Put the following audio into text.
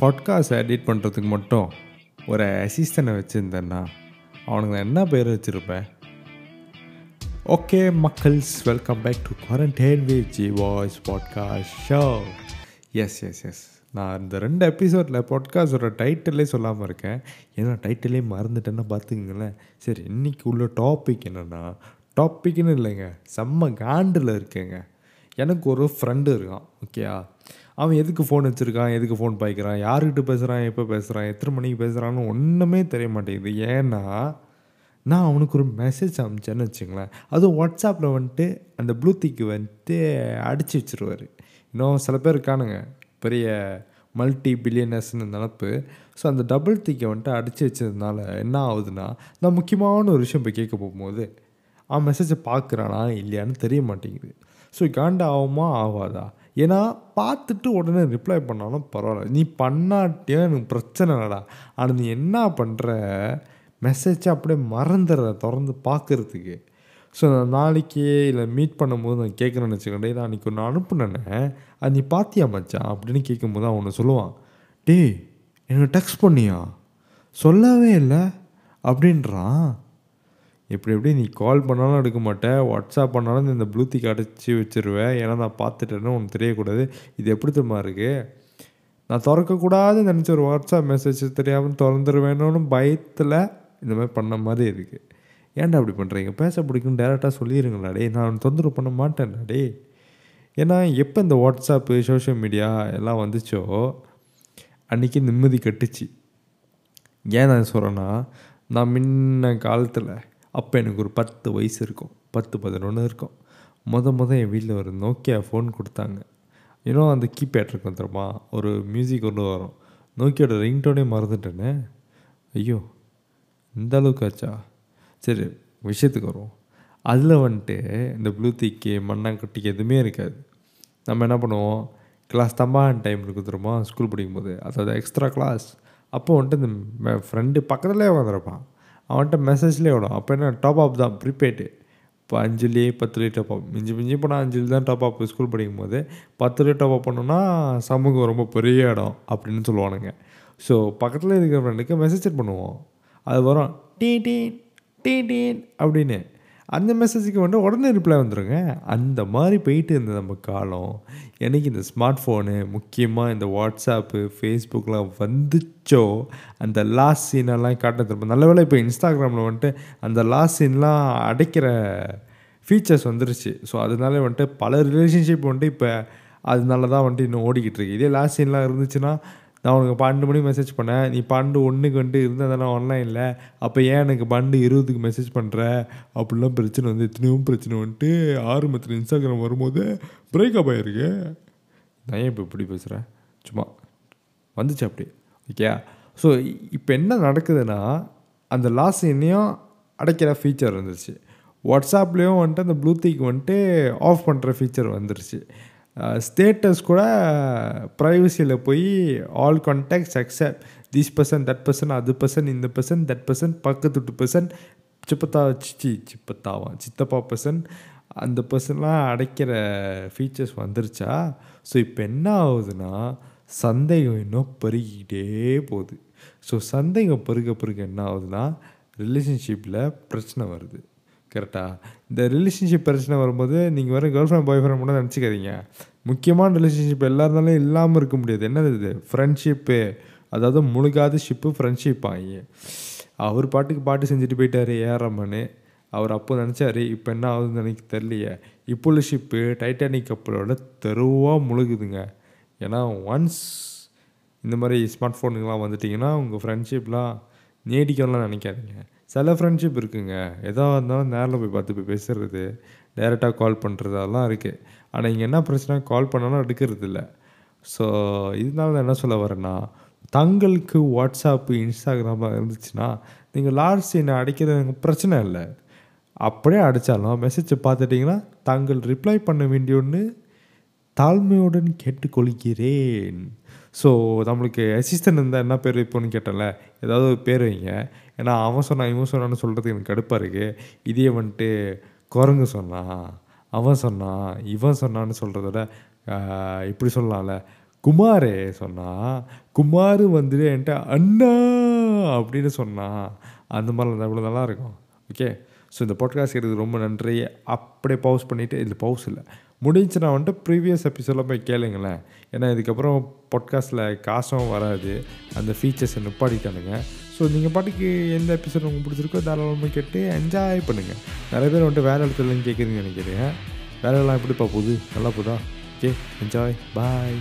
Podcast edit பண்ணுறதுக்கு மட்டும் ஒரு அசிஸ்டனை வச்சுருந்தேன்னா அவனுக்கு நான் என்ன பேர் வச்சுருப்பேன்? Okay மக்கள்ஸ் welcome back to quarantine with G voice podcast show yes yes yes நான் இந்த ரெண்டு எபிசோடில் பாட்காஸ்டோட டைட்டிலே சொல்லாமல் இருக்கேன். ஏன்னா டைட்டிலே மறந்துட்டேன்னா பார்த்துக்குங்களேன். சரி இன்றைக்கி உள்ள டாபிக் என்னென்னா டாப்பிக்னு இல்லைங்க செம்ம காண்டில் இருக்கேங்க. எனக்கு ஒரு ஃப்ரெண்டு இருக்கான் ஓகேயா அவன் எதுக்கு ஃபோன் வச்சுருக்கான் எதுக்கு ஃபோன் பாய்க்கிறான் யாருக்கிட்ட பேசுகிறான் எப்போ பேசுகிறான் எத்தனை மணிக்கு பேசுகிறான்னு ஒன்றுமே தெரிய மாட்டேங்குது. ஏன்னா நான் அவனுக்கு ஒரு மெசேஜ் அனுப்பிச்சேன்னு வச்சுங்களேன் அதுவும் வாட்ஸ்அப்பில் வந்துட்டு அந்த ப்ளூத்திக்கு வந்துட்டு அடிச்சு வச்சுருவார். இன்னும் சில பேர் இருக்கானுங்க பெரிய மல்டி பில்லியனர்ஸ்னு நினப்பு. ஸோ அந்த டபுள் திக்கை வந்துட்டு அடித்து வச்சதுனால என்ன ஆகுதுன்னா நான் முக்கியமான ஒரு விஷயம் போய் கேட்க போகும்போது அவன் மெசேஜை பார்க்குறானா இல்லையான்னு தெரிய மாட்டேங்குது. ஸோ காண்டா ஆகுமா? ஆகாதா? ஏன்னா பார்த்துட்டு உடனே ரிப்ளை பண்ணாலும் பரவாயில்ல. நீ பண்ணாட்டியும் எனக்கு பிரச்சனை இல்லைடா. ஆனால் நீ என்ன பண்ணுற மெசேஜை அப்படியே மறந்துடுற திறந்து பார்க்குறதுக்கு. ஸோ நான் நாளைக்கு இல்லை மீட் பண்ணும்போது நான் கேட்குறேன்னு வச்சுக்கோண்டே நான் அன்றைக்கி ஒன்று அனுப்புனேனே. அது நீ பார்த்தியா மச்சான்? அப்படின்னு கேட்கும்போது அவன் ஒன்று சொல்லுவான். டேய் எனக்கு டெக்ஸ்ட் பண்ணியா? சொல்லவே இல்லை. அப்படின்றான். இப்படி எப்படி நீ கால் பண்ணாலும் எடுக்க மாட்டேன் வாட்ஸ்அப் பண்ணாலும் இந்த ப்ளூத்திக் அடைச்சி வச்சிருவேன் ஏன்னா நான் பார்த்துட்டேன்னு உனக்கு தெரியக்கூடாது. இது எப்படி தெரியுமா இருக்குது நான் திறக்கக்கூடாதுன்னு நினச்ச ஒரு வாட்ஸ்அப் மெசேஜ் தெரியாமல் திறந்துருவேணும்னு பயத்தில் இந்த மாதிரி பண்ண மாதிரி இருக்குது ஏன்டா அப்படி பண்ணுறீங்க பேச பிடிக்குன்னு டேரெக்டாக சொல்லிடுங்களா டே நான் தொந்தரவு பண்ண மாட்டேன்டா டே ஏன்னா எப்போ இந்த வாட்ஸ்அப்பு சோஷியல் மீடியா எல்லாம் வந்துச்சோ அன்றைக்கி நிம்மதி கட்டுச்சு. ஏன் நான் சொல்கிறேன்னா நான் முன்ன காலத்தில் அப்போ எனக்கு ஒரு பத்து வயசு இருக்கும். பத்து பதினொன்று இருக்கும். முத முத என் வீட்டில் ஒரு நோக்கியா ஃபோன் கொடுத்தாங்க. இன்னும் அந்த கீபேட் இருக்கும் தெரியுமா? ஒரு மியூசிக் கொண்டு வரும். நோக்கியோட ரிங்டோனே மறந்துட்டேனே. ஐயோ இந்த அளவுக்கு ஆச்சா? சரி விஷயத்துக்கு வரும் அதில் வந்துட்டு இந்த ப்ளூத்திக்கு மண்ணாங்கட்டிக்கு எதுவுமே இருக்காது. நம்ம என்ன பண்ணுவோம்? கிளாஸ் தம்பான் டைம் இருக்குது தெரியுமா? ஸ்கூல் படிக்கும்போது. அதாவது எக்ஸ்ட்ரா கிளாஸ் அப்போ வந்துட்டு இந்த ஃப்ரெண்டு பக்கத்துலேயே உட்காந்துருப்பான் அவன்கிட்ட மெசேஜ்லேயே விடும் அப்போ என்ன டாப் அப் தான் ப்ரீபெய்டு இப்போ அஞ்சுலேயே பத்துலேயே டாப் அப் மிஞ்சி மிஞ்சி இப்போ நான் தான் டாப் அப் ஸ்கூல் படிக்கும் போது பத்துலேயே டாப் அப் பண்ணோன்னா சமூகம் ரொம்ப பெரிய இடம் அப்படின்னு சொல்லுவானுங்க. ஸோ பக்கத்தில் இருக்கிற ஃப்ரெண்டுக்கு மெசேஜ் பண்ணுவோம். அது வரும் டீ டீன் டீ டீன் அப்படின்னு. அந்த மெசேஜுக்கு வந்து உடனே ரிப்ளை வந்துடுங்க அந்த மாதிரி போயிட்டு இருந்தது நம்ம காலம் எனக்கு இந்த ஸ்மார்ட் ஃபோனு முக்கியமாக இந்த வாட்ஸ்அப்பு ஃபேஸ்புக்கெலாம் வந்துச்சோ அந்த லாஸ்ட் சீனெல்லாம் காட்ட திரும்ப நல்ல வேலை இப்போ இன்ஸ்டாகிராமில் வந்துட்டு அந்த லாஸ்ட் சீன்லாம் அடைக்கிற ஃபீச்சர்ஸ் வந்துருச்சு. ஸோ அதனால வந்துட்டு பல ரிலேஷன்ஷிப் வந்துட்டு இப்போ அதனால தான் வந்துட்டு இன்னும் ஓடிக்கிட்டு இருக்கு. இதே லாஸ்ட் சீன்லாம் இருந்துச்சுன்னா நான் உனக்கு பன்னெண்டு மணிக்கு மெசேஜ் பண்ணேன். நீ பன்னெண்டு ஒன்றுக்கு வந்துட்டு இருந்தால் தானே ஆன்லைனில் அப்போ ஏன் எனக்கு பன்னெண்டு இருபதுக்கு மெசேஜ் பண்ணுற அப்படிலாம் பிரச்சனை வந்து எத்தனையும் பிரச்சனை வந்துட்டு ஆரம்பத்தில் இன்ஸ்டாகிராம் வரும்போது பிரேக்கப் ஆகிருக்கு நான் ஏன் இப்போ இப்படி பேசுகிறேன் சும்மா வந்துச்சு அப்படி ஓகே ஸோ இப்போ என்ன நடக்குதுன்னா அந்த லாஸ் என்னையும் அடைக்கிற ஃபீச்சர் வந்துருச்சு. வாட்ஸ்அப்லேயும் வந்துட்டு அந்த ப்ளூத்திக் வந்துட்டு ஆஃப் பண்ணுற ஃபீச்சர் வந்துருச்சு. ஸ்டேட்டஸ் கூட ப்ரைவசியில் போய் all contacts accept this person that person அது பர்சன் இந்த பர்சன் தட் பர்சன் பக்கத்து வீட்டு பர்சன் சிப்பத்தா சிச்சி சிப்பத்தாவா சித்தப்பா பர்சன் அந்த பர்சன்லாம் அடைக்கிற ஃபீச்சர்ஸ் வந்துருச்சா? ஸோ இப்போ என்ன ஆகுதுன்னா சந்தேகம் இன்னும் பெருகிக்கிட்டே போகுது. ஸோ சந்தேகம் பெருக பெருக என்ன ஆகுதுன்னா ரிலேஷன்ஷிப்பில் பிரச்சனை வருது. கரெக்டாக இந்த ரிலேஷன்ஷிப் பிரச்சனை வரும்போது நீங்கள் வேறு கேர்ள் ஃப்ரெண்ட் பாய் ஃப்ரெண்ட் மட்டும் நினச்சிக்காதீங்க. முக்கியமான ரிலேஷன்ஷிப் எல்லாருந்தாலும் இல்லாமல் இருக்க முடியாது. என்னது இது? ஃப்ரெண்ட்ஷிப்பு அதாவது முழுகாத ஷிப்பு ஃப்ரெண்ட்ஷிப் ஆகி அவர் பாட்டுக்கு பாட்டு செஞ்சுட்டு போயிட்டார் ஏஆர்ரம்மனு அவர் அப்போ நினச்சார் இப்போ என்ன ஆகுதுன்னு எனக்கு தெரியலையே. இப்போ உள்ள ஷிப்பு டைட்டானிக் கப்பலோட தெருவாக முழுகுதுங்க. ஏன்னா ஒன்ஸ் இந்த மாதிரி ஸ்மார்ட் ஃபோனுங்கெலாம் வந்துட்டிங்கன்னா உங்கள் ஃப்ரெண்ட்ஷிப்லாம் நீடிக்கணும்லாம் நினைக்காதீங்க. சில ஃப்ரெண்ட்ஷிப் இருக்குங்க. எதாக இருந்தாலும் நேரில் போய் பார்த்து போய் பேசுகிறது டைரெக்டாக கால் பண்ணுறது அதெல்லாம் இருக்குது ஆனால் இங்கே என்ன பிரச்சனை? கால் பண்ணாலும் எடுக்கிறது இல்லை. ஸோ இதனால நான் என்ன சொல்ல வரேன்னா தங்களுக்கு வாட்ஸ்அப்பு இன்ஸ்டாகிராமாக இருந்துச்சுன்னா நீங்கள் லார்ஜ் சீனை அடிக்கிறது எனக்கு பிரச்சனை இல்லை. அப்படியே அடித்தாலும் மெசேஜை பார்த்துட்டிங்கன்னா தாங்கள் ரிப்ளை பண்ண வேண்டிய ஒன்று தாழ்மையுடன் கேட்டுக்கொள்கிறேன். ஸோ நம்மளுக்கு அசிஸ்டன்ட் இருந்தால் என்ன பேர் வைப்போன்னு கேட்டல ஏதாவது ஒரு பேர் வைங்க. ஏன்னா அவன் சொன்னான் இவன் சொன்னான்னு சொல்கிறதுக்கு எனக்கு கடுப்பாக இருக்குது இதே வந்துட்டு குரங்கு சொன்னான் அவன் சொன்னான் இவன் சொன்னான்னு சொல்கிறத விட இப்படி சொல்லலாம்ல. குமாரே சொன்னான் குமார் வந்துட்டு என்கிட்ட அண்ணா! அப்படின்னு சொன்னான் அந்த மாதிரிலாம் இருந்தால் இவ்வளோ நல்லா இருக்கும். ஓகே ஸோ இந்த பாட்காஸ்ட் எடுத்து ரொம்ப நன்றி. அப்படியே பவுஸ் பண்ணிவிட்டு இல்லை பவுஸ் இல்லை. முடிஞ்சுன்னா வந்துட்டு ப்ரீவியஸ் எபிசோடில் போய் கேளுங்களேன். ஏன்னா இதுக்கப்புறம் பாட்காஸ்ட்டில் காசும் வராது. அந்த ஃபீச்சர்ஸை நிப்பாடிட்டானுங்க ஸோ நீங்கள் பாட்டுக்கு எந்த எபிசோட் உங்களுக்கு பிடிச்சிருக்கோ தாராளமாக கேட்டு என்ஜாய் பண்ணுங்கள் நிறைய பேர் வந்துட்டு வேறு இடத்துலன்னு கேட்குறீங்கன்னு நினைக்கிறேன். வேலையெல்லாம் எப்படிப்பா போகுது? நல்லா போதா ஓகே என்ஜாய் பாய்